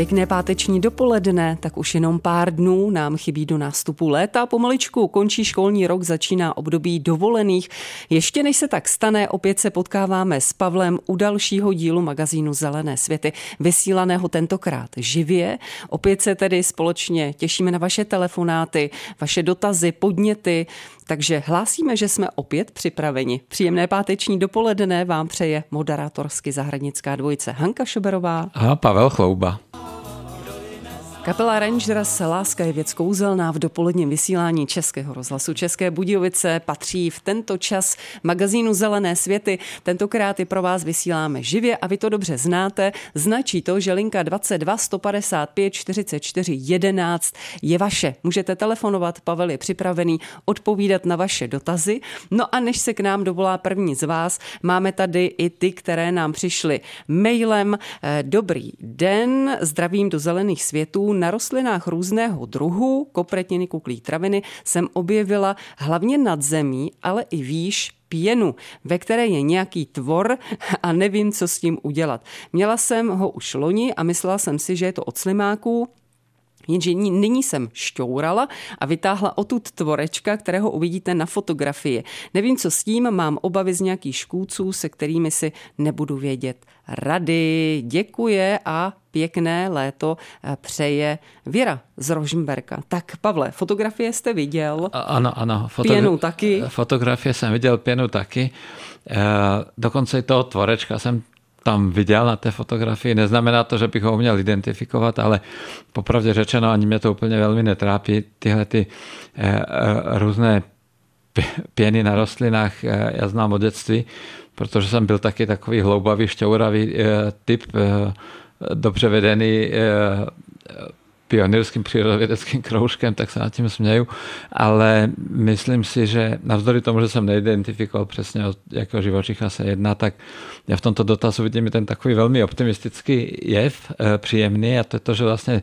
Pěkné páteční dopoledne, tak už jenom pár dnů nám chybí do nástupu léta. Pomaličku končí školní rok, začíná období dovolených. Ještě než se tak stane, opět se potkáváme s Pavlem u dalšího dílu magazínu Zelené světy, vysílaného tentokrát živě. Opět se tedy společně těšíme na vaše telefonáty, vaše dotazy, podněty, takže hlásíme, že jsme opět připraveni. Příjemné páteční dopoledne vám přeje moderátorsky zahradnická dvojice Hanka Šoberová a Pavel Chlouba. Kapela Rangers Láska je věc kouzelná v dopoledním vysílání Českého rozhlasu České Budějovice patří v tento čas magazínu Zelené světy. Tentokrát i pro vás vysíláme živě a vy to dobře znáte. Značí to, že linka 22 155 44 11 je vaše. Můžete telefonovat, Pavel je připravený odpovídat na vaše dotazy. No a než se k nám dovolá první z vás, máme tady i ty, které nám přišly mailem. Eh, dobrý den, zdravím do Zelených světů na rostlinách různého druhu, kopretiny, kuklí traviny, jsem objevila hlavně nad zemí, ale i výš pěnu, ve které je nějaký tvor a nevím, co s tím udělat. Měla jsem ho už loni a myslela jsem si, že je to od slimáků, Jenže nyní jsem šťourala a vytáhla odtud tvorečka, kterého uvidíte na fotografii. Nevím, co s tím, mám obavy z nějakých škůdců, se kterými si nebudu vědět rady. Děkuje a pěkné léto eh, přeje Věra z Rožmberka. Tak Pavle, fotografie jste viděl? Ano, ano. Fotogra- pěnu taky? Fotografie jsem viděl, pěnu taky. E, dokonce i toho tvorečka jsem tam viděl na té fotografii. Neznamená to, že bych ho uměl identifikovat, ale popravdě řečeno, ani mě to úplně velmi netrápí. Tyhle ty e, různé pěny na rostlinách já znám od dětství, protože jsem byl taky takový hloubavý, šťouravý typ dobře vedený eh, pionýrským přírodovědeckým kroužkem, tak se nad tím směju, ale myslím si, že navzdory tomu, že jsem neidentifikoval přesně o jakého živočicha se jedná, tak já v tomto dotazu vidím ten takový velmi optimistický jev, eh, příjemný a to je to, že vlastně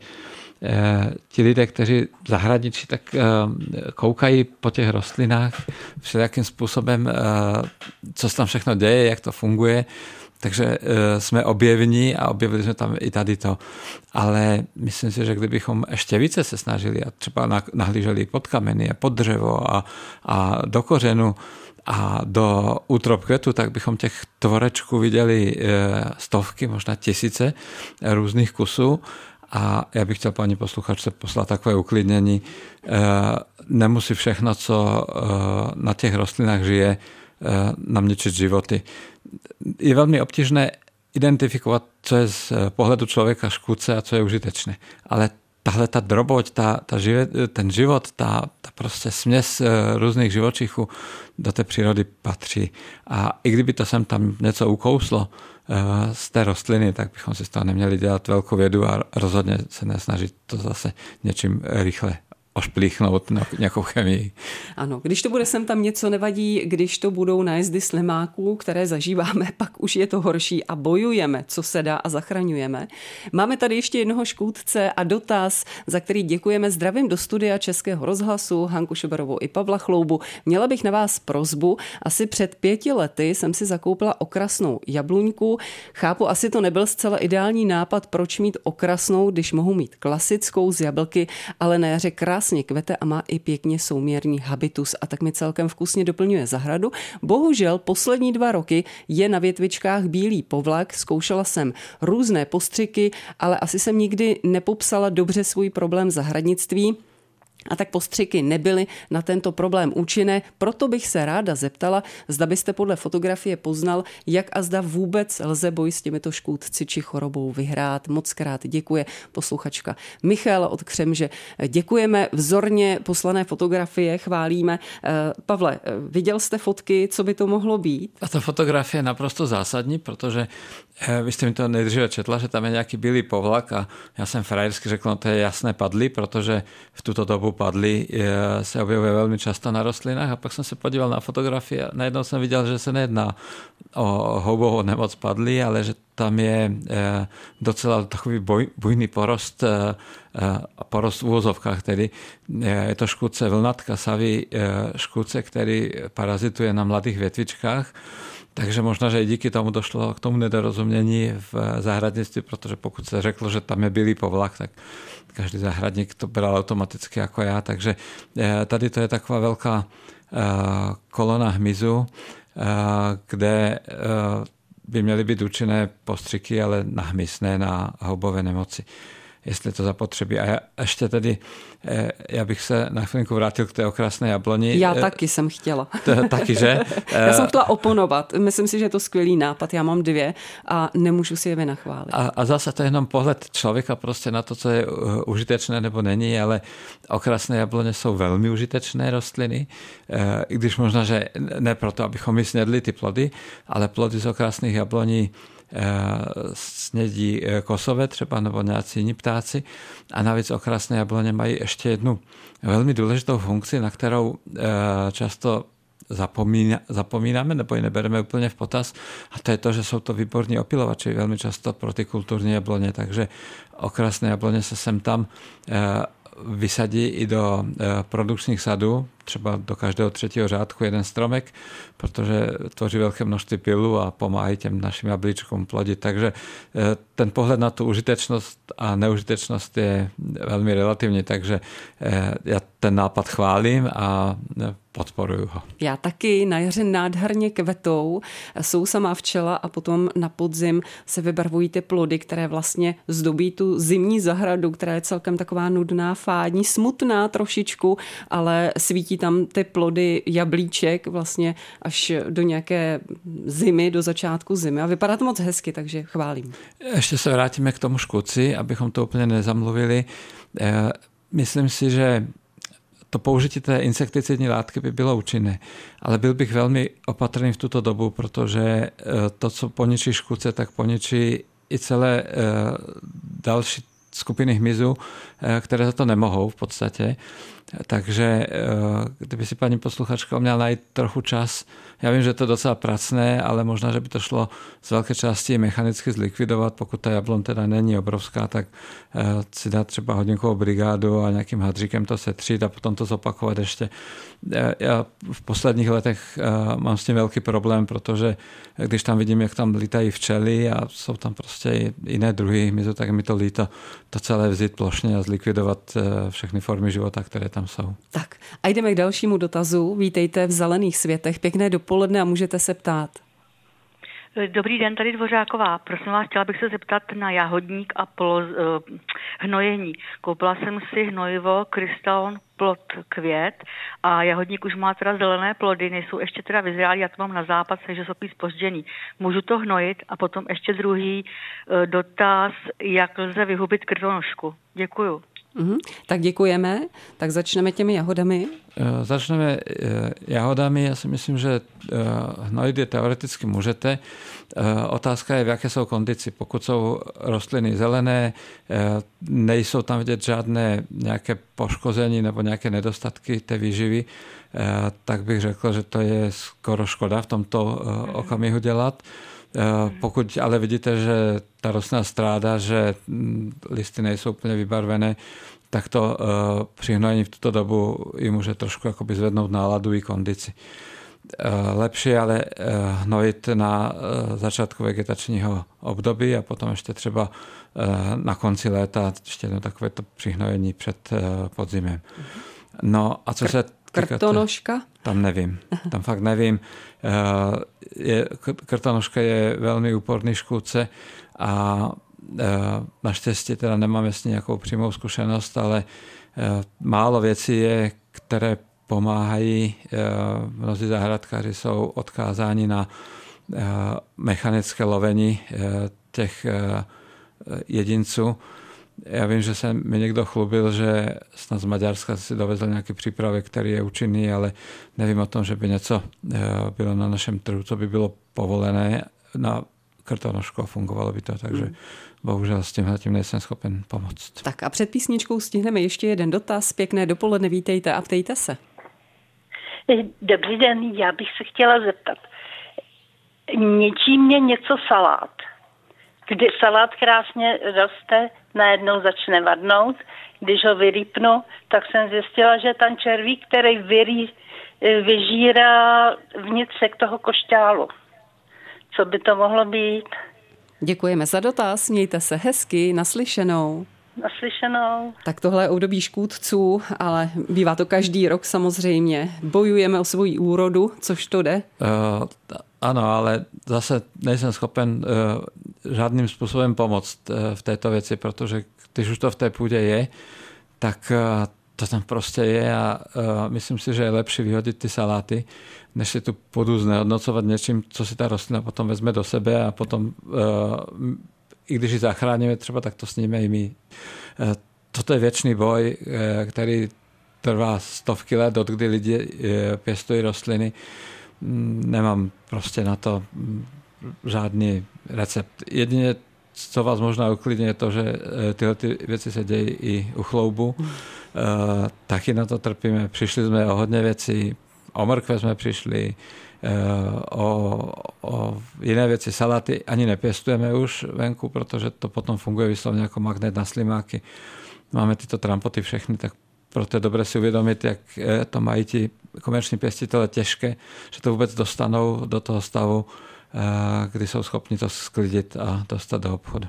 eh, ti lidé, kteří v zahraničí tak koukají po těch rostlinách všelijakým způsobem, co se tam všechno děje, jak to funguje, takže e, jsme objevní a objevili jsme tam i tady to. Ale myslím si, že kdybychom ještě více se snažili a třeba nahlíželi pod kameny a pod dřevo a, a do kořenu a do útrop květu, tak bychom těch tvorečků viděli e, stovky, možná tisíce různých kusů. A já bych chtěl paní posluchačce poslat takové uklidnění. E, nemusí všechno, co na těch rostlinách žije, nám ničiť životy je velmi obtížné identifikovat, co je z pohledu člověka škůdce a co je užitečné. Ale tahle ta droboť, ta, ta žive, ten život, ta, ta prostě směs eh, různých živočichů do té přírody patří. A i kdyby to sem tam něco ukouslo eh, z té rostliny, tak bychom si z toho neměli dělat velkou vědu a rozhodně se nesnažit to zase něčím rychle ošplíchnout na nějakou chemii. Ano, když to bude sem tam něco nevadí, když to budou nájezdy slimáků, které zažíváme, pak už je to horší a bojujeme, co se dá a zachraňujeme. Máme tady ještě jednoho škůdce a dotaz, za který děkujeme. Zdravím do studia Českého rozhlasu, Hanku Šoberovou i Pavla Chloubu. Měla bych na vás prozbu. Asi před pěti lety jsem si zakoupila okrasnou jabluňku. Chápu, asi to nebyl zcela ideální nápad, proč mít okrasnou, když mohu mít klasickou z jablky, ale na jaře krás krásně kvete a má i pěkně souměrný habitus. A tak mi celkem vkusně doplňuje zahradu. Bohužel poslední dva roky je na větvičkách bílý povlak, zkoušela jsem různé postřiky, ale asi jsem nikdy nepopsala dobře svůj problém zahradnictví a tak postřiky nebyly na tento problém účinné, proto bych se ráda zeptala, zda byste podle fotografie poznal, jak a zda vůbec lze boj s těmito škůdci či chorobou vyhrát. Moc krát děkuje posluchačka Michal od Křemže. Děkujeme vzorně poslané fotografie, chválíme. Eh, Pavle, eh, viděl jste fotky, co by to mohlo být? A ta fotografie je naprosto zásadní, protože eh, vy jste mi to nejdříve četla, že tam je nějaký bílý povlak a já jsem frajersky řekl, no to je jasné padly, protože v tuto dobu padly, se objevuje velmi často na rostlinách. A pak jsem se podíval na fotografii a najednou jsem viděl, že se nejedná o houbovou nemoc padly, ale že tam je docela takový boj, bujný porost, porost v úvozovkách, tedy. Je to škůdce vlnatka savy, škůdce, který parazituje na mladých větvičkách takže možná, že i díky tomu došlo k tomu nedorozumění v zahradnictví, protože pokud se řeklo, že tam je bílý povlak, tak každý zahradník to bral automaticky jako já. Takže eh, tady to je taková velká eh, kolona hmyzu, eh, kde by měly být účinné postřiky, ale na hmyz, ne na houbové nemoci jestli to zapotřebí. A já ještě tedy, eh, já bych se na chvilku vrátil k té okrasné jabloni. Já eh, taky jsem chtěla. To, taky, že? já jsem chtěla oponovat. Myslím si, že je to skvělý nápad. Já mám dvě a nemůžu si je vynachválit. A, a zase to je jenom pohled člověka prostě na to, co je užitečné nebo není, ale okrasné jabloně jsou velmi užitečné rostliny, eh, i když možná, že ne proto, abychom my snědli ty plody, ale plody z okrasných jabloní Eh, snědí eh, kosové třeba nebo nějací jiní ptáci. A navíc okrasné jabloně mají ještě jednu velmi důležitou funkci, na kterou eh, často zapomíná, zapomínáme nebo ji nebereme úplně v potaz a to je to, že jsou to výborní opilovači, velmi často protikulturní jabloně, takže okrasné jabloně se sem tam vysadí i do produkčních sadů, třeba do každého třetího řádku jeden stromek, protože tvoří velké množství pilů a pomáhají těm našim jablíčkům plodit. Takže eh, ten pohled na tu užitečnost a neužitečnost je velmi relativní, takže eh, já ten nápad chválím a eh, podporuju ho. Já taky na jaře nádherně kvetou, jsou samá včela a potom na podzim se vybarvují ty plody, které vlastně zdobí tu zimní zahradu, která je celkem taková nudná, fádní, smutná trošičku, ale svítí tam ty plody jablíček vlastně až do nějaké zimy, do začátku zimy a vypadá to moc hezky, takže chválím. Ještě se vrátíme k tomu škůdci, abychom to úplně nezamluvili. Eh, myslím si, že to použití té insekticidní látky by bylo účinné, ale byl bych velmi opatrný v tuto dobu, protože eh, to, co poničí škůdce, tak poničí i celé eh, další skupiny hmyzu, které za to nemohou v podstatě. Takže kdyby si paní posluchačka měla najít trochu čas, já vím, že to je docela pracné, ale možná, že by to šlo z velké části mechanicky zlikvidovat, pokud ta jablon teda není obrovská, tak si dát třeba hodinkovou brigádu a nějakým hadříkem to setřít a potom to zopakovat ještě. Já v posledních letech mám s tím velký problém, protože když tam vidím, jak tam lítají včely a jsou tam prostě jiné druhy hmyzu, tak mi to líto to celé vzít plošně a zlikvidovat všechny formy života, které tam jsou. Tak a jdeme k dalšímu dotazu. Vítejte v Zelených světech. Pěkné dopoledne a můžete se ptát. Dobrý den, tady Dvořáková. Prosím vás, chtěla bych se zeptat na jahodník a polo, uh, hnojení. Koupila jsem si hnojivo Krystalon plot květ a jahodník už má teda zelené plody, nejsou ještě teda vyzrálí, já to mám na západ, takže jsou spožděný. Můžu to hnojit a potom ještě druhý uh, dotaz, jak lze vyhubit krtonožku. Děkuju. Mm-hmm. Tak děkujeme. Tak začneme těmi jahodami. Eh, začneme eh, jahodami. Já si myslím, že eh, hnojit je teoreticky můžete. Otázka je, v jaké jsou kondici. Pokud jsou rostliny zelené, nejsou tam vidět žádné nějaké poškození nebo nějaké nedostatky té výživy, tak bych řekl, že to je skoro škoda v tomto okamihu dělat. Pokud ale vidíte, že ta rostlina stráda, že mm, listy nejsou úplně vybarvené, tak to uh, při hnojení v tuto dobu jim může trošku jakoby zvednout náladu i kondici. Uh, lepší ale hnojit na začátku vegetačního období a potom ještě třeba na konci léta ještě jedno takové to přihnojení před podzimem. No a co se Krtonožka? Tam nevím, tam fakt nevím. Je, krtonožka je velmi úporný škůdce a Eh, naštěstí teda nemám jasně nějakou přímou zkušenost, ale eh, málo věcí je, které pomáhají. Eh, mnozí zahradkáři jsou odkázáni na mechanické lovení těch jedinců. Já vím, že se mi někdo chlubil, že snad z Maďarska si dovezl nějaký přípravek, který je účinný, ale nevím o tom, že by něco bylo na našem trhu, co by bylo povolené na krtonožku a fungovalo by to, takže hmm. bohužel s tímhle tím nejsem schopen pomoct. Tak a před písničkou stihneme ještě jeden dotaz. Pěkné dopoledne, vítejte a ptejte se. Dobrý den, já bych se chtěla zeptat. Něčí mě něco salát. Kdy salát krásně roste, najednou začne vadnout. Když ho vyrýpnu, tak jsem zjistila, že ten červík, který vyrý, vyžírá vnitřek toho košťálu. Co by to mohlo být? Děkujeme za dotaz, mějte se hezky, naslyšenou. Naslyšenou. Tak tohle je období škůdců, ale bývá to každý rok samozřejmě. Bojujeme o svoji úrodu, což to jde. Uh, ano, ale zase nejsem schopen uh, žádným způsobem pomoct uh, v této věci, protože když už to v té půdě je, tak uh, to tam prostě je a uh, myslím si, že je lepší vyhodit ty saláty, než si tu půdu znehodnocovat něčím, co si ta rostlina potom vezme do sebe a potom i když ji zachráníme třeba, tak to sníme i my. Toto je věčný boj, který trvá stovky let, od kdy lidi pěstují rostliny. Mm, nemám prostě na to mm, žádný recept. Jedině, co vás možná uklidně, je to, že tyhle ty věci se dějí i u chloubu. Eh, taky na to trpíme. Přišli jsme o hodně věcí, o mrkve jsme přišli, eh, o, o jiné věci, saláty ani nepěstujeme už venku, protože to potom funguje vyslovně jako magnet na slimáky. Máme tyto trampoty všechny, tak proto je dobré si uvědomit, jak eh, to mají ti komerční pěstitele těžké, že to vůbec dostanou do toho stavu, kdy jsou schopni to sklidit a dostat do obchodu.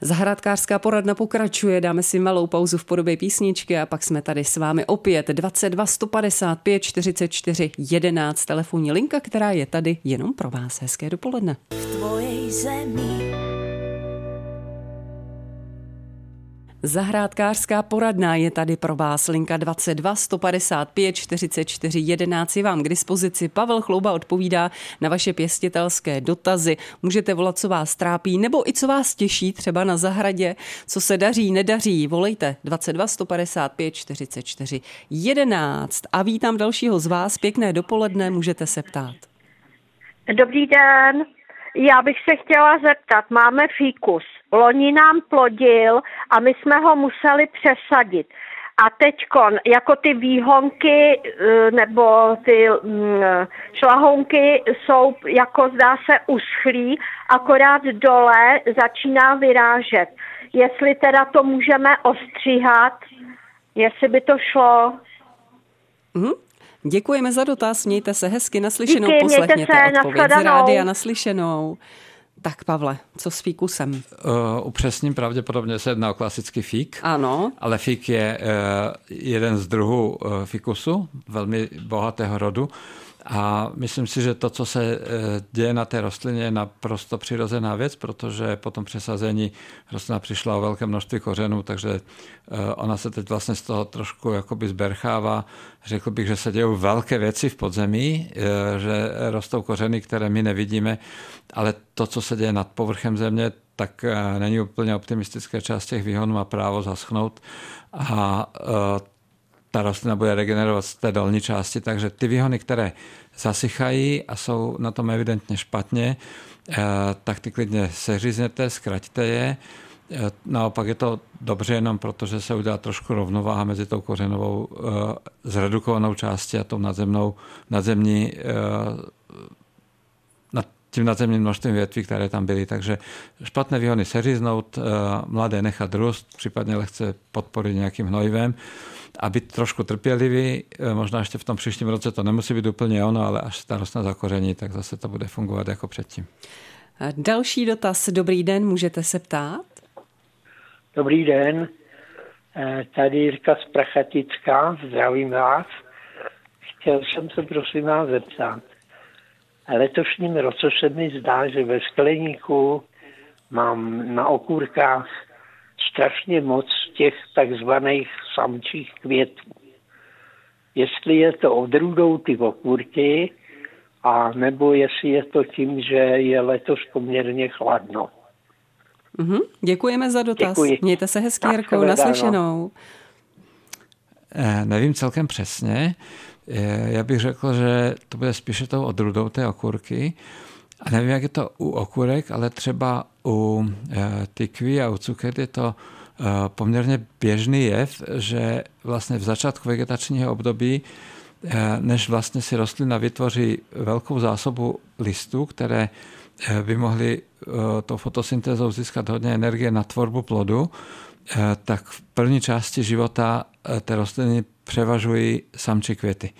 Zahrádkářská poradna pokračuje, dáme si malou pauzu v podobě písničky a pak jsme tady s vámi opět 22 155 44 11 telefonní linka, která je tady jenom pro vás. Hezké dopoledne. V tvojej zemi Zahrádkářská poradna je tady pro vás. Linka 22 155 44 11 je vám k dispozici. Pavel Chlouba odpovídá na vaše pěstitelské dotazy. Můžete volat, co vás trápí, nebo i co vás těší, třeba na zahradě, co se daří, nedaří. Volejte 22 155 44 11. A vítám dalšího z vás. Pěkné dopoledne, můžete se ptát. Dobrý den. Já bych se chtěla zeptat, máme fíkus. Loni nám plodil a my jsme ho museli přesadit. A teďkon, jako ty výhonky eh, nebo ty mm, šlahonky jsou, jako zdá se, uschlí, akorát dole začíná vyrážet. Jestli teda to můžeme ostříhat, jestli by to šlo. Mm-hmm. Děkujeme za dotaz, mějte se hezky naslyšenou, Díky, poslechněte se, odpověď z rády a naslyšenou. Tak Pavle, co s fíkusem? Uh, upřesním, pravděpodobně se jedná o klasický fík. Ano. Ale fík je uh, jeden z druhů uh, fíkusu, velmi bohatého rodu. A myslím si, že to, co se eh, děje na té rostlině, je naprosto přirozená věc, protože po tom přesazení rostlina přišla o velké množství kořenů, takže eh, ona se teď vlastně z toho trošku jakoby zberchává. Řekl bych, že se dějí velké věci v podzemí, eh, že rostou kořeny, které my nevidíme, ale to, co se děje nad povrchem země, tak není úplně optimistické. Část těch výhonů má právo zaschnout a ta rostlina bude regenerovat z té dolní části, takže ty výhony, které zasychají a jsou na tom evidentně špatně, eh, tak ty klidně seřízněte, zkraťte je. Eh, naopak je to dobře jenom proto, že se udělá trošku rovnováha mezi tou kořenovou eh, zredukovanou částí a tou nadzemnou, nadzemní nad tím nadzemním množstvím větví, které tam byly. Takže špatné výhony seříznout, mladé nechat růst, případně lehce podporit nějakým hnojivem a být trošku trpělivý. E, možná ještě v tom příštím roce to nemusí být úplně ono, ale až ta rostna zakoření, tak zase to bude fungovat jako předtím. Další dotaz. Dobrý den, můžete se ptát? Dobrý den, e, tady Jirka z Prachatická, zdravím vás. Chtěl jsem se prosím vás zeptat. Letošním roce se mi zdá, že ve skleníku mám na okurkách strašně moc těch takzvaných samčích květů. Jestli je to odrůdou ty okurky, a nebo jestli je to tím, že je letos poměrně chladno. Mm-hmm. Děkujeme za dotaz. Děkuji. Mějte se hezky, Jirko, naslyšenou. Eh, nevím celkem přesně. Eh, já bych řekl, že to bude spíše tou odrůdou té okurky. A nevím, jak je to u okurek, ale třeba u tykvy a u cuket je to poměrně běžný jev, že vlastně v začátku vegetačního období než vlastně si rostlina vytvoří velkou zásobu listů, které by mohly tou fotosyntézou získat hodně energie na tvorbu plodu, tak v první části života té rostliny převažují samčí květy.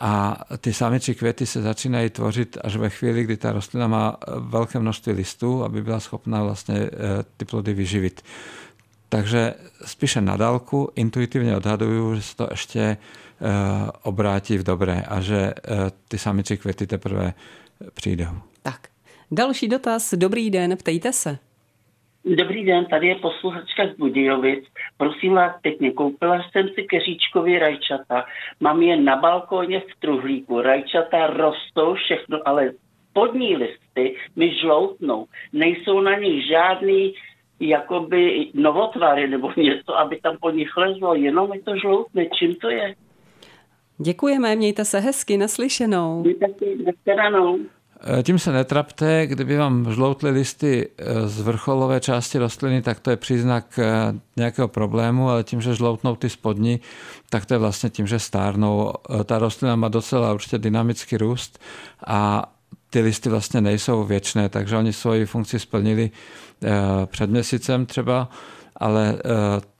A ty samičí květy se začínají tvořit až ve chvíli, kdy ta rostlina má velké množství listů, aby byla schopná vlastně ty plody vyživit. Takže spíše na dálku intuitivně odhaduju, že se to ještě obrátí v dobré a že ty samičí květy teprve přijdou. Tak, další dotaz. Dobrý den, ptejte se. Dobrý den, tady je posluchačka z Budějovic. Prosím vás, pěkně, koupila jsem si keříčkový rajčata. Mám je na balkóně v truhlíku. Rajčata rostou všechno, ale spodní listy mi žloutnou. Nejsou na nich žádný jakoby novotvary nebo něco, aby tam po nich lezlo, jenom mi to žloutne. Čím to je? Děkujeme, mějte se hezky, naslyšenou. Vy taky, nashledanou. E, tím se netrapte, kdyby vám žloutly listy e, z vrcholové části rostliny, tak to je příznak e, nějakého problému, ale tím, že žloutnou ty spodní, tak to je vlastně tím, že stárnou. Ta rostlina má docela určitě dynamický růst a ty listy vlastně nejsou věčné, takže oni svoji funkci splnili před měsícem třeba, ale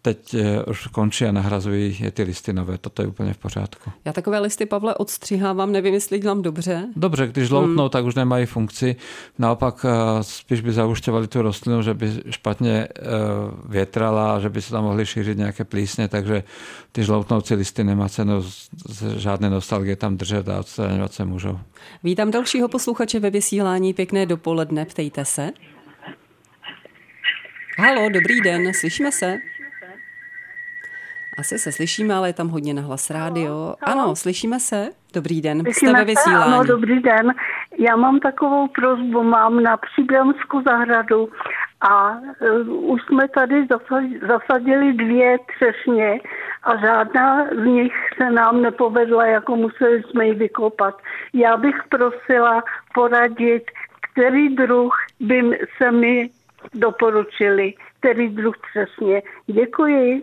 teď eh, už končí a nahrazují je ty listy nové. Toto je úplně v pořádku. Já takové listy, Pavle, odstřihávám, nevím, jestli dělám dobře. Dobře, když žloutnou, hmm. tak už nemají funkci. Naopak eh, spíš by zaušťovali tu rostlinu, že by špatně eh, větrala, že by se tam mohly šířit nějaké plísně, takže ty žloutnoucí listy nemá cenu žádné nostalgie tam držet a odstraňovat se můžou. Vítám dalšího posluchače ve vysílání. Pěkné dopoledne, ptejte se. Halo, dobrý den, slyšíme se? Asi se slyšíme, ale je tam hodně na hlas rádio. Ano, slyšíme se. Dobrý den, slyšíme jste ve vysílání. Ano, dobrý den. Já mám takovou prozbu, mám na Příbramsku zahradu a uh, už jsme tady zasadili dvě třešně a žádná z nich se nám nepovedla, jako museli jsme ji vykopat. Já bych prosila poradit, který druh by se mi doporučili, který druh přesně. Děkuji.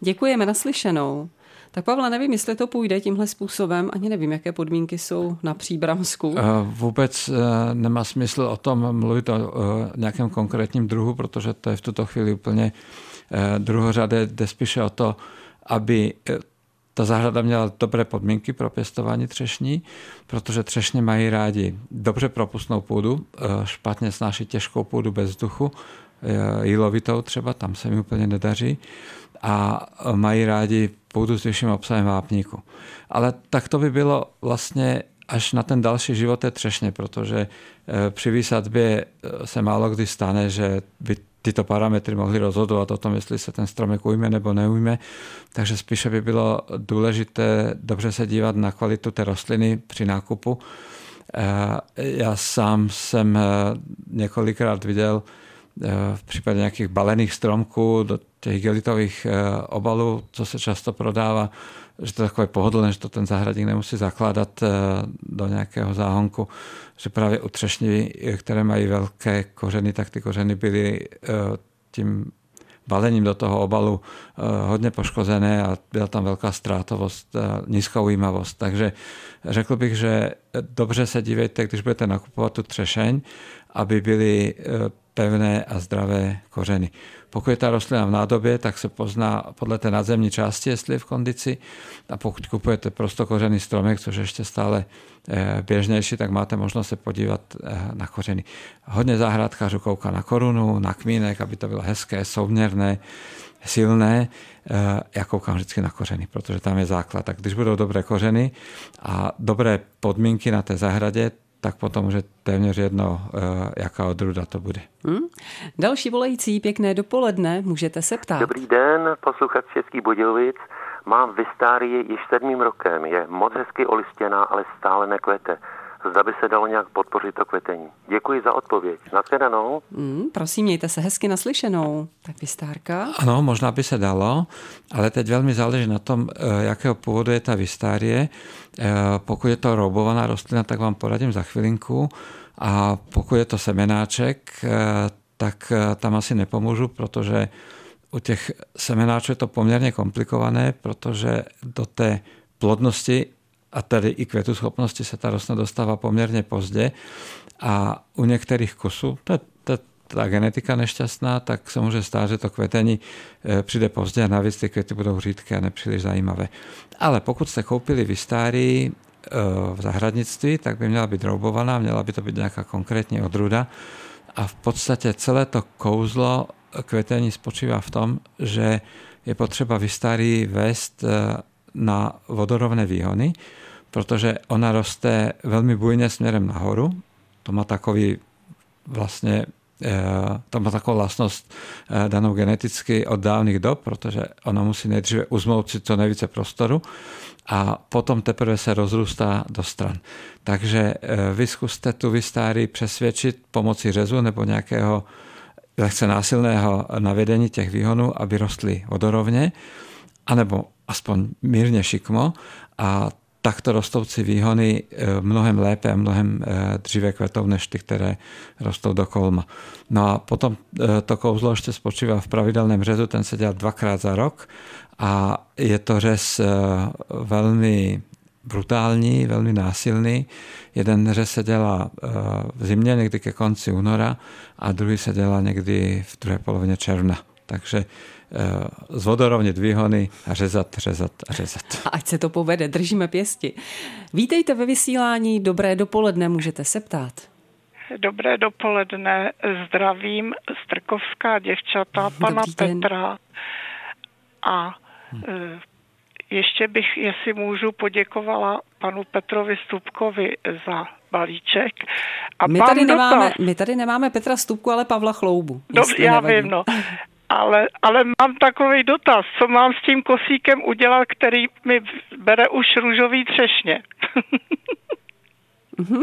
Děkujeme naslyšenou. Tak Pavla, nevím, jestli to půjde tímhle způsobem, ani nevím, jaké podmínky jsou na Příbramsku. Eh, vůbec eh, nemá smysl o tom mluvit o nějakém konkrétním druhu, protože to je v tuto chvíli úplně eh, druhořadé, jde spíše o to, aby ta zahrada měla dobré podmínky pro pěstování třešní, protože třešně mají rádi dobře propustnou půdu, špatně snáší těžkou půdu bez vzduchu, jílovitou třeba, tam se mi úplně nedaří a mají rádi půdu s vyšším obsahem vápníku. Ale tak to by bylo vlastně až na ten další život té třešně, protože při výsadbě se málo kdy stane, že by tyto parametry mohly rozhodovat o tom, jestli se ten stromek ujme nebo neujme. Takže spíše by bylo důležité dobře se dívat na kvalitu té rostliny při nákupu. E, já sám jsem několikrát viděl v případě nějakých balených stromků do těch gelitových eh, obalů, co se často prodává, že to je takové pohodlné, že to ten zahradník nemusí zakládat eh, do nějakého záhonku, že právě u třešní, které mají velké kořeny, tak ty kořeny byly eh, tím balením do toho obalu hodně poškozené a byla tam velká ztrátovost, nízká ujímavost. Takže řekl bych, že dobře se dívejte, když budete nakupovat tu třešeň, aby byly pevné a zdravé kořeny. Pokud je ta rostlina v nádobě, tak se pozná podle té nadzemní části, jestli je v kondici. A pokud kupujete prostokořený stromek, což je ještě stále eh, běžnější, tak máte možnost se podívat eh, na kořeny. Hodně zahrádkářů kouká na korunu, na kmínek, aby to bylo hezké, souměrné, silné. Eh, já koukám vždycky na kořeny, protože tam je základ. Tak když budou dobré kořeny a dobré podmínky na té zahradě, tak potom už je téměř jedno, eh, jaká odruda to bude. Hmm. Další volající, pěkné dopoledne, můžete se ptát. Dobrý den, posluchač Český Budějovic. Mám vystárii již sedmým rokem, je moc hezky olistěná, ale stále nekvete. Zda by se dalo nějak podpořit to kvetení. Děkuji za odpověď. Nashledanou. Mm, prosím, mějte se hezky naslyšenou. Tak vystárka. Ano, možná by se dalo, ale teď velmi záleží na tom, eh, jakého původu je ta vystárie. Eh, pokud je to roubovaná rostlina, tak vám poradím za chvilinku. A pokud je to semenáček, eh, tak tam asi nepomůžu, protože u těch semenáčů je to poměrně komplikované, protože do té plodnosti a tedy i květu schopnosti se ta rostlina dostává poměrně pozdě. A u některých kusů, to je, ta genetika nešťastná, tak se může stát, že to kvetení eh, přijde pozdě a navíc ty květy budou řídké a nepříliš zajímavé. Ale pokud jste koupili vystárii eh, v zahradnictví, tak by měla být roubovaná, měla by to být nějaká konkrétní odruda. A v podstatě celé to kouzlo kvetení spočívá v tom, že je potřeba vystárii vést eh, na vodorovné výhony, protože ona roste velmi bujně směrem nahoru. To má takový vlastně eh, to má takovou vlastnost eh, danou geneticky od dávných dob, protože ona musí nejdříve uzmout si co nejvíce prostoru a potom teprve se rozrůstá do stran. Takže vy zkuste tu vystáry přesvědčit pomocí řezu nebo nějakého lehce násilného navedení těch výhonů, aby rostly vodorovně, anebo aspoň mírně šikmo a takto rostoucí výhony eh, mnohem lépe a mnohem eh, dříve kvetou než ty, které rostou do kolma. No a potom eh, to kouzlo ještě spočívá v pravidelném řezu, ten se dělá dvakrát za rok a je to řez velmi brutální, velmi násilný. Jeden řez se dělá v zimě, někdy ke konci února a druhý se dělá někdy v druhé polovině června. Takže Eh, zvodorovnit výhony a řezat, řezat a řezat. Ať se to povede, držíme pěsti. Vítejte ve vysílání, dobré dopoledne, můžete se ptát. Dobré dopoledne, zdravím Strkovská děvčata, Dobrý pana den. Petra a hm. ještě bych, jestli můžu, poděkovala panu Petrovi Stupkovi za balíček. A my, tady nemáme, my tady nemáme Petra Stupku, ale Pavla Chloubu. Dobře, já nevadí. vím, no. Ale, ale mám takový dotaz, co mám s tím kosíkem udělat, který mi bere už růžový třešně. Mhm.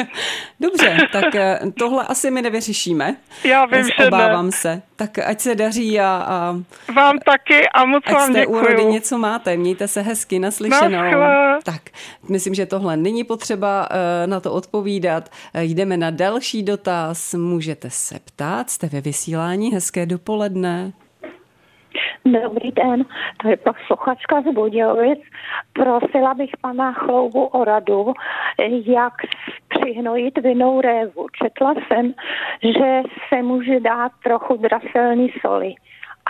Dobře, tak eh, tohle asi my nevyřešíme. Já vím, že Obávám ne. se. Tak ať se daří a... a vám taky a moc ať vám děkuju. něco máte, mějte se hezky, naslyšenou. Naschle. Tak, myslím, že tohle není potřeba eh, na to odpovídat. Eh, jdeme na další dotaz. Můžete se ptát, jste ve vysílání, hezké dopoledne. Dobrý den, to je posluchačka z Budějovic. Prosila bych pana Chloubu o radu, jak přihnojit vinou révu. Četla jsem, že se může dát trochu draselný soli.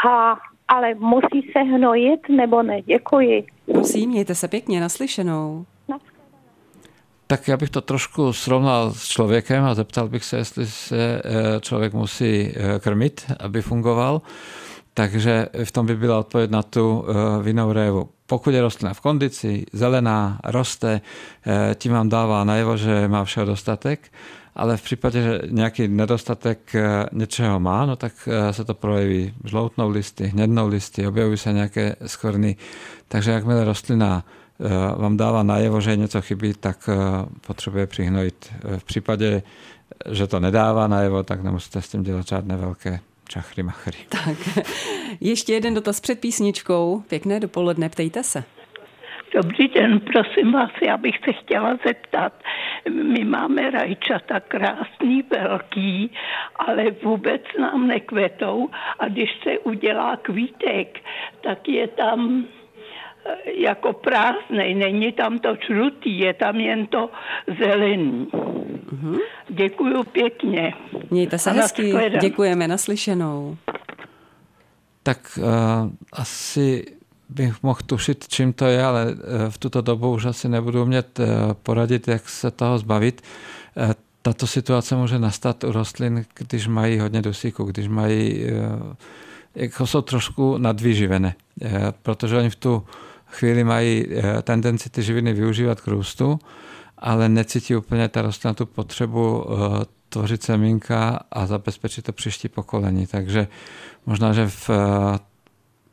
A, ale musí se hnojit nebo ne? Děkuji. Prosím, mějte se pěkně naslyšenou. Tak já bych to trošku srovnal s člověkem a zeptal bych se, jestli se eh, člověk musí eh, krmit, aby fungoval. Takže v tom by byla odpověď na tu eh, vinnou révu. Pokud je rostlina v kondici, zelená, roste, eh, tím vám dává najevo, že má všeho dostatek, ale v případě, že nějaký nedostatek eh, něčeho má, no tak se to projeví žloutnou listy, hnědnou listy, objevují se nějaké skvrny. Takže jakmile rostlina vám dává najevo, že něco chybí, tak potřebuje přihnojit. V případě, že to nedává najevo, tak nemusíte s tím dělat žádné velké čachry machry. Tak, ještě jeden dotaz před písničkou. Pěkné dopoledne, ptejte se. Dobrý den, prosím vás, já bych se chtěla zeptat. My máme rajčata krásný, velký, ale vůbec nám nekvetou a když se udělá kvítek, tak je tam jako prázdnej, není tam to žlutý, je tam jen to zelený. Mm-hmm. Děkuju pěkně. Mějte se hezky, děkujeme naslyšenou. Tak uh, asi bych mohl tušit, čím to je, ale uh, v tuto dobu už asi nebudu umět uh, poradit, jak se toho zbavit. Tato situace může nastat u rostlin, když mají hodně dusíku, když mají, jako jsou trošku nadvyživené, protože oni v tu chvíli mají tendenci ty živiny využívat k růstu, ale necítí úplně ta rostlina tu potřebu eh, tvořit semínka a zabezpečit to příští pokolení. Takže možná, že v eh,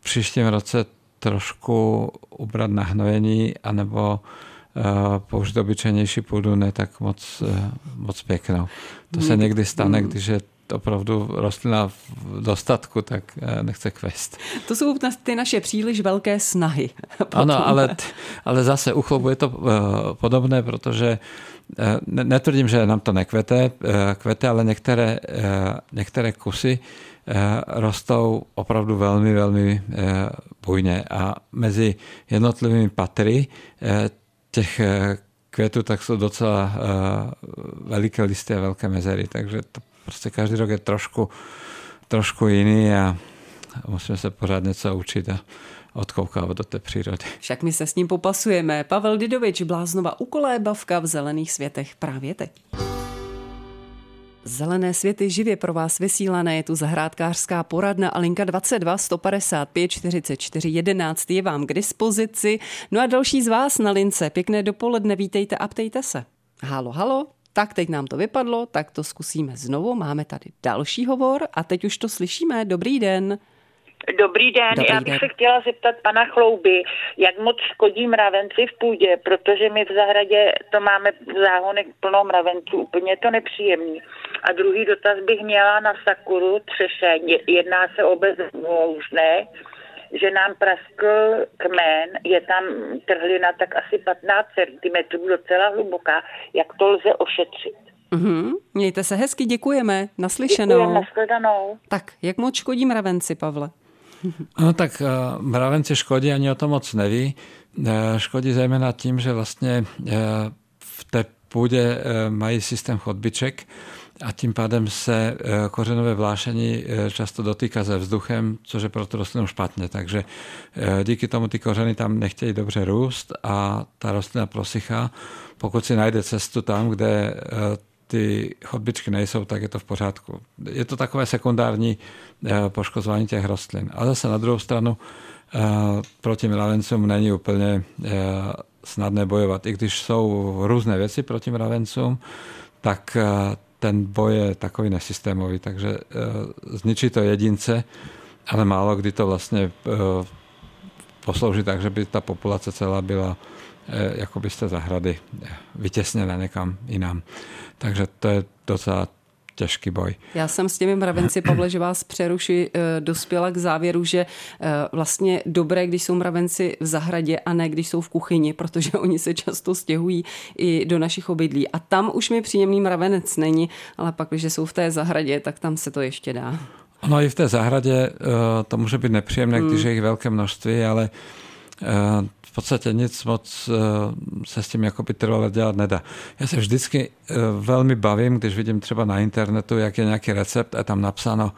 příštím roce trošku ubrat na hnojení anebo použiť obyčejnější půdu, ne tak moc, moc pěknou. To se někdy stane, Hmm. když je opravdu rostlina v dostatku, tak nechce kvést. To jsou ty naše příliš velké snahy. Ano, ale, ale zase u chlobu je to podobné, protože netvrdím, že nám to nekvete, kvete, ale některé, některé kusy rostou opravdu velmi, velmi bujně a mezi jednotlivými patry těch květů tak jsou docela veliké listy a velké mezery, takže to prostě každý rok je trošku, trošku jiný a musíme se pořád něco učit a odkoukávat do té přírody. Však my se s ním popasujeme. Pavel Didovič, bláznova ukolébavka v zelených světech právě teď. Zelené světy živě pro vás vysílané je tu zahrádkářská poradna a linka 22 155 44 11 je vám k dispozici. No a další z vás na lince. Pěkné dopoledne, vítejte a ptejte se. Halo, halo, tak teď nám to vypadlo, tak to zkusíme znovu. Máme tady další hovor a teď už to slyšíme. Dobrý den. Dobrý den, Dobrý já bych den. se chtěla zeptat pana Chlouby, jak moc škodí mravenci v půdě, protože my v zahradě to máme v záhonech plno mravenců, úplně to nepříjemný. A druhý dotaz bych měla na sakuru třešeň, jedná se o bezvoužné, že nám praskl kmen, je tam trhlina tak asi 15 cm, docela hluboká, jak to lze ošetřit. Mhm. Mějte se hezky, děkujeme. Naslyšenou. Děkuji, nashledanou. Tak, jak moc škodí mravenci, Pavle? No tak mravenci škodí, ani o tom moc neví. Škodí zejména tím, že vlastně v té půdě mají systém chodbiček a tím pádem se kořenové vlášení často dotýká se vzduchem, což je pro tu rostlinu špatně. Takže díky tomu ty kořeny tam nechtějí dobře růst a ta rostlina prosychá. Pokud si najde cestu tam, kde ty chodbičky nejsou, tak je to v pořádku. Je to takové sekundární poškozování těch rostlin. Ale zase na druhou stranu proti mravencům není úplně snadné bojovat. I když jsou různé věci proti mravencům, tak ten boj je takový nesystémový, takže zničí to jedince, ale málo kdy to vlastně poslouží tak, že by ta populace celá byla jakoby z té zahrady vytěsněna někam jinam. Takže to je docela těžký boj. Já jsem s těmi mravenci, Pavle, že vás přeruši, dospěla k závěru, že vlastně dobré, když jsou mravenci v zahradě a ne když jsou v kuchyni, protože oni se často stěhují i do našich obydlí. A tam už mi příjemný mravenec není, ale pak, když jsou v té zahradě, tak tam se to ještě dá. No i v té zahradě to může být nepříjemné, když je jich velké množství, ale podstatě nic moc se s tím jakoby trvale dělat nedá. Já se vždycky velmi bavím, když vidím třeba na internetu, jak je nějaký recept a je tam napsáno,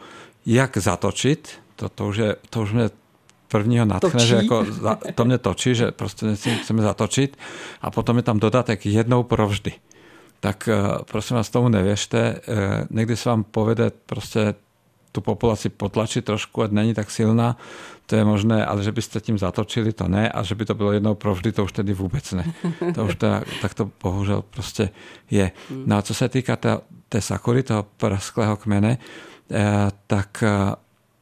jak zatočit. To, to, už, je, to už mě prvního natchne, točí. že jako to mě točí, že prostě něco chceme zatočit a potom je tam dodatek jednou provždy. Tak prosím vás, tomu nevěřte. Někdy se vám povede prostě tu populaci potlačit trošku, ať není tak silná, to je možné, ale že byste tím zatočili, to ne, a že by to bylo jednou provždy, to už tedy vůbec ne. To už teda, tak to bohužel prostě je. No a co se týká té, té sakury, toho prasklého kmene, eh, tak eh,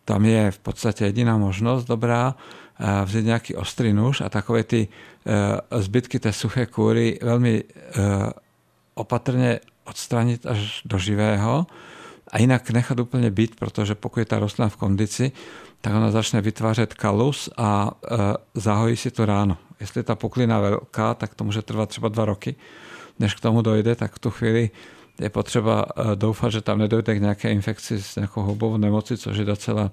tam je v podstatě jediná možnost dobrá, eh, vzít nějaký ostrý nůž a takové ty zbytky té suché kůry velmi opatrně odstranit až do živého, a jinak nechat úplně být, protože pokud je ta rostlina v kondici, tak ona začne vytvářet kalus a e, zahojí si to ráno. Jestli je ta puklina velká, tak to může trvat třeba dva roky, než k tomu dojde, tak v tu chvíli je potřeba doufat, že tam nedojde k nějaké infekci s nějakou houbovou nemoci, což je docela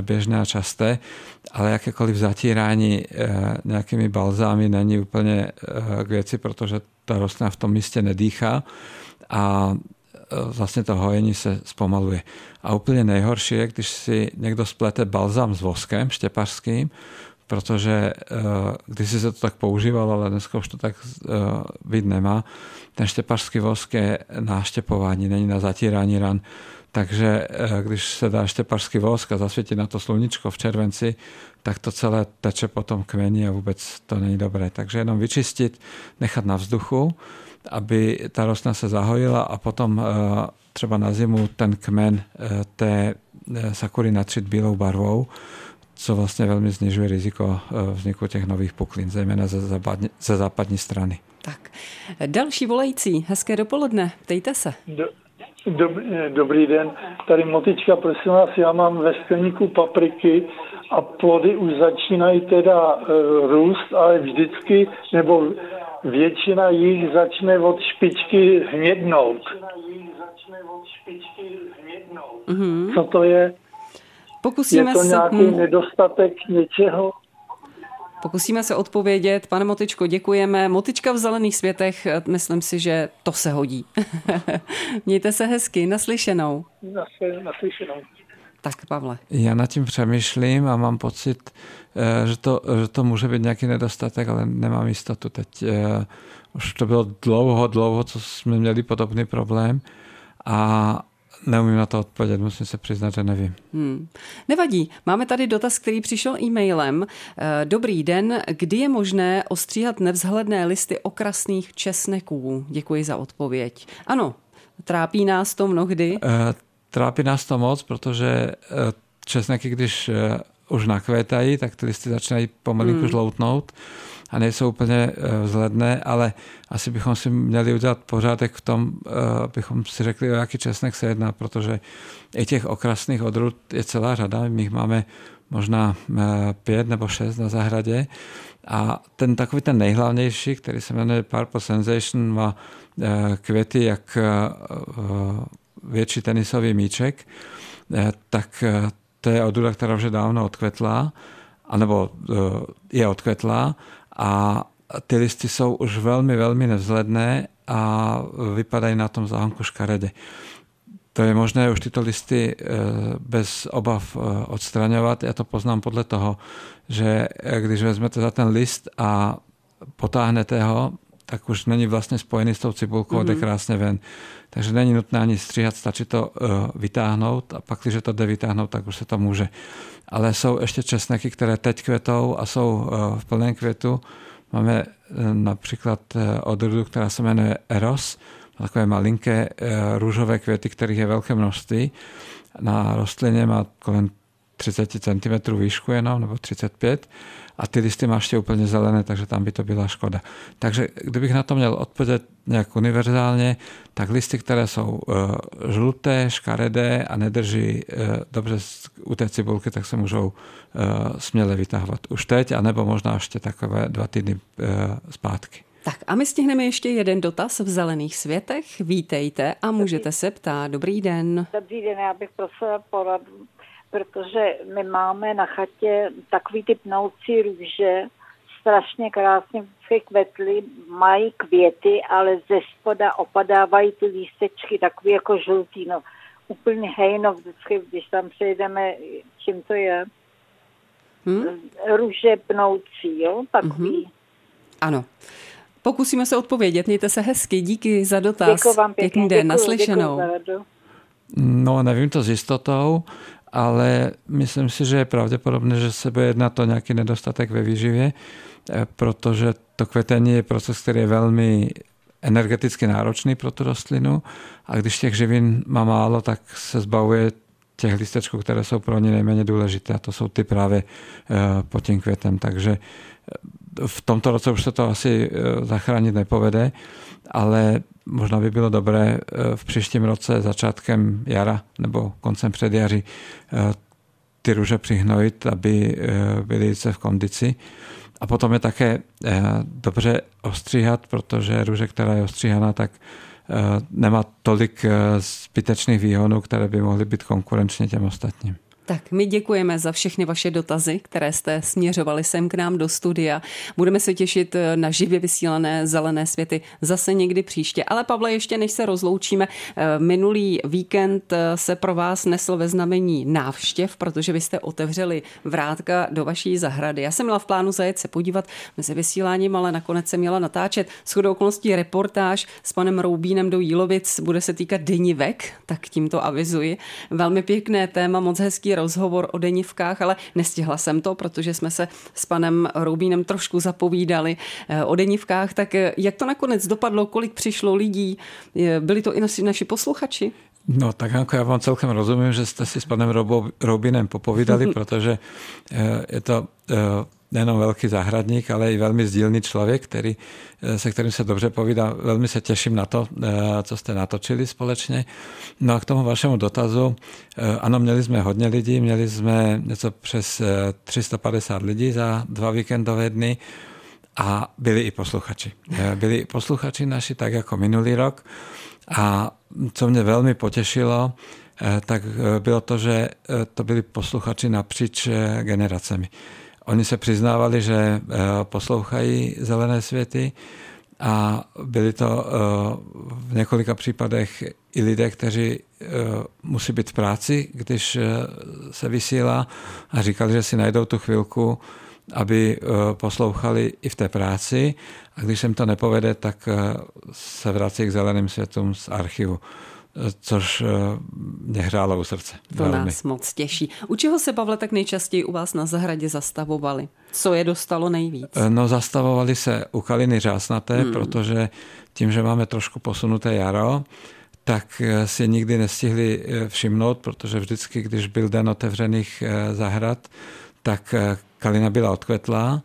běžné a časté, ale jakékoliv zatírání nějakými balzámy není úplně k věci, protože ta rostlina v tom místě nedýchá. A vlastně to hojení se zpomaluje. A úplně nejhorší je, když si někdo splete balzám s voskem štěpařským, protože když si se to tak používalo, ale dneska už to tak být nemá. Ten štěpařský vosk je na štěpování, není na zatírání ran. Takže když se dá štěpařský vosk a zasvětí na to sluníčko v červenci, tak to celé teče potom kmeni a vůbec to není dobré. Takže jenom vyčistit, nechat na vzduchu, aby ta rostlina se zahojila a potom třeba na zimu ten kmen té sakury natřit bílou barvou, co vlastně velmi snižuje riziko vzniku těch nových puklin, zejména ze západní, ze západní strany. Tak, další volající, hezké dopoledne, ptejte se. Do, dob, dobrý den, tady motička, prosím vás, já mám ve skleníku papriky a plody už začínají teda růst, ale vždycky, nebo většina jich začne od špičky hnědnout. Mm-hmm. Co to je? Pokusíme je to se... nějaký Hmm. nedostatek něčeho? Pokusíme se odpovědět. Pane Motičko, děkujeme. Motička v zelených světech, myslím si, že to se hodí. Mějte se hezky, naslyšenou. Naslyšenou. Tak, Pavle. Já nad tím přemýšlím a mám pocit, eh, že to, že to může být nějaký nedostatek, ale nemám jistotu teď. Eh, už to bylo dlouho, dlouho, co jsme měli podobný problém a neumím na to odpovědět, musím se přiznat, že nevím. Hmm. Nevadí, máme tady dotaz, který přišel e-mailem. Eh, Dobrý den, kdy je možné ostříhat nevzhledné listy okrasných česneků? Děkuji za odpověď. Ano, trápí nás to mnohdy. Eh, Trápí nás to moc, protože eh, česneky, když eh, už nakvétají, tak ty listy začínají pomalinku Hmm. žloutnout a nejsou úplně eh, vzhledné, ale asi bychom si měli udělat pořádek v tom, eh, abychom si řekli, o jaký česnek se jedná, protože i těch okrasných odrůd je celá řada. My jich máme možná eh, pět nebo šest na zahradě a ten takový ten nejhlavnější, který se jmenuje Purple Sensation, má květy jak větší tenisový míček, tak to je odrůda, která už dávno odkvetlá, anebo eh, je odkvetlá a ty listy jsou už velmi, velmi nevzhledné a vypadají na tom záhonku škaredě. To je možné už tyto listy eh, bez obav eh, odstraňovat. Já to poznám podle toho, že když vezmete za ten list a potáhnete ho, tak už není vlastně spojený s tou cibulkou, mm-hmm. jde Mhm. krásně ven. Takže není nutné ani stříhat, stačí to uh, vytáhnout a pak, když to jde vytáhnout, tak už se to může. Ale jsou ještě česneky, které teď kvetou a jsou uh, v plném květu. Máme uh, například uh, odrůdu, která se jmenuje Eros, takové malinké uh, růžové květy, kterých je velké množství. Na rostlině má kolem 30 cm výšku jenom, nebo 35 a ty listy má ještě úplně zelené, takže tam by to byla škoda. Takže kdybych na to měl odpovědět nějak univerzálně, tak listy, které jsou uh, žluté, škaredé a nedrží uh, dobře u té cibulky, tak se můžou uh, směle vytahovat už teď, anebo možná ještě takové dva týdny uh, zpátky. Tak a my stihneme ještě jeden dotaz v zelených světech. Vítejte a můžete se ptát. Dobrý den. Dobrý den, já bych prosila poradu, protože my máme na chatě takový ty pnoucí růže, strašně krásně vždycky kvetly, mají květy, ale ze spoda opadávají ty lístečky takový jako žlutý, no úplně hejno vždycky, když tam přejdeme, čím to je, Hm? růže pnoucí, jo, takový. Mhm. Ano. Pokusíme se odpovědět. Mějte se hezky. Díky za dotaz. Děkuji vám pěkně, Pěkný den. děkuji, Naslyšenou. děkuji za radu. No, nevím to s jistotou, ale myslím si, že je pravděpodobné, že se bude jednat o nějaký nedostatek ve výživě, eh, protože to kvetení je proces, který je velmi energeticky náročný pro tu rostlinu a když těch živin má málo, tak se zbavuje těch listečků, které jsou pro ně nejméně důležité a to jsou ty právě eh, pod tím květem. Takže eh, v tomto roce už se to asi eh, zachránit nepovede, ale možná by bylo dobré eh, v příštím roce začátkem jara nebo koncem předjaří eh, ty růže přihnojit, aby byly více v kondici. A potom je také dobře ostříhat, protože růže, která je ostříhaná, tak nemá tolik zbytečných výhonů, které by mohly být konkurenčně těm ostatním. Tak my děkujeme za všechny vaše dotazy, které jste směřovali sem k nám do studia. Budeme se těšit eh, na živě vysílané zelené světy zase někdy příště. Ale Pavle, ještě než se rozloučíme, eh, minulý víkend eh, se pro vás nesl ve znamení návštěv, protože vy jste otevřeli vrátka do vaší zahrady. Já jsem měla v plánu zajet se podívat mezi vysíláním, ale nakonec jsem měla natáčet shodou okolností reportáž s panem Roubínem do Jílovic. Bude se týkat denivek, tak tímto avizuji. Velmi pěkné téma, moc hezký rozhovor o denivkách, ale nestihla jsem to, protože jsme se s panem Roubínem trošku zapovídali eh, o denivkách. Tak eh, jak to nakonec dopadlo, kolik přišlo lidí? Byli to i naši, naši posluchači? No tak Hanko, já vám celkem rozumím, že jste si s panem Robo, Robinem popovídali, protože eh, je to nejenom velký zahradník, ale i velmi sdílný člověk, který, se kterým se dobře povídá. Velmi se těším na to, co jste natočili společně. No a k tomu vašemu dotazu, ano, měli jsme hodně lidí, měli jsme něco přes 350 lidí za dva víkendové dny a byli i posluchači. Byli i posluchači naši, tak jako minulý rok. A co mě velmi potěšilo, Eh, tak eh, bylo to, že eh, to byli posluchači napříč generacemi. Oni se přiznávali, že poslouchají zelené světy a byli to v několika případech i lidé, kteří musí být v práci, když se vysílá a říkali, že si najdou tu chvilku, aby poslouchali i v té práci. A když se jim to nepovede, tak se vrací k zeleným světům z archivu což eh, mě hrálo u srdce. To velmi. nás moc těší. U čeho se, Pavle, tak nejčastěji u vás na zahradě zastavovali? Co je dostalo nejvíc? Eh, no zastavovali se u kaliny řásnaté, hmm. protože tím, že máme trošku posunuté jaro, tak eh, si nikdy nestihli všimnout, protože vždycky, když byl den otevřených zahrad, tak kalina byla odkvetlá,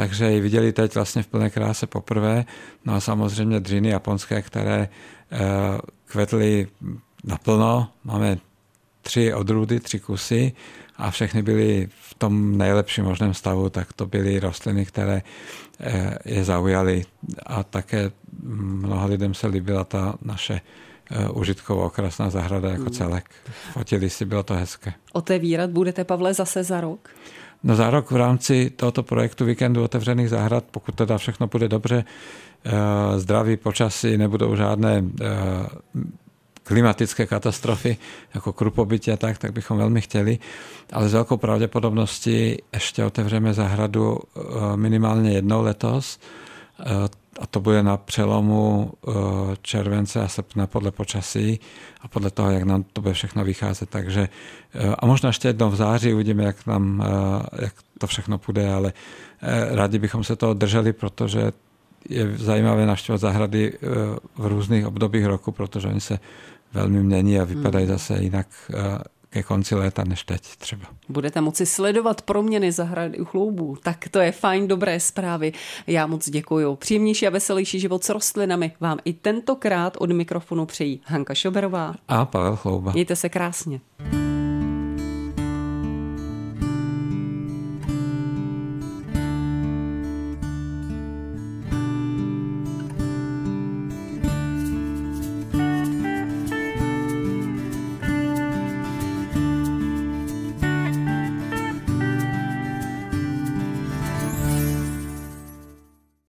takže ji viděli teď vlastně v plné kráse poprvé. No a samozřejmě dřiny japonské, které kvetly naplno. Máme tři odrůdy, tři kusy a všechny byly v tom nejlepším možném stavu, tak to byly rostliny, které eh, je zaujaly a také mnoha lidem se líbila ta naše eh, užitková okrasná zahrada jako hmm. celek. Fotili si, bylo to hezké. Otevírat budete, Pavle, zase za rok? No za rok v rámci tohoto projektu Víkendu otevřených zahrad, pokud teda všechno bude dobře, Eh, zdraví počasí, nebudou žádné eh, klimatické katastrofy, jako krupobytě, tak, tak bychom velmi chtěli. Ale s velkou pravděpodobností ještě otevřeme zahradu eh, minimálně jednou letos. A to bude na přelomu července a srpna podle počasí a podle toho, jak nám to bude všechno vycházet. Takže, a možná ještě jednou v září uvidíme, jak, nám, jak to všechno půjde, ale rádi bychom se toho drželi, protože je zajímavé navštěvovat zahrady eh, v různých obdobích roku, protože oni se velmi mění a vypadají hmm. zase jinak eh, ke konci léta než teď třeba. Budete moci sledovat proměny zahrady u chloubů. Tak to je fajn, dobré zprávy. Já moc děkuji. Příjemnější a veselější život s rostlinami vám i tentokrát od mikrofonu přejí Hanka Šoberová a Pavel Chlouba. Mějte se krásně.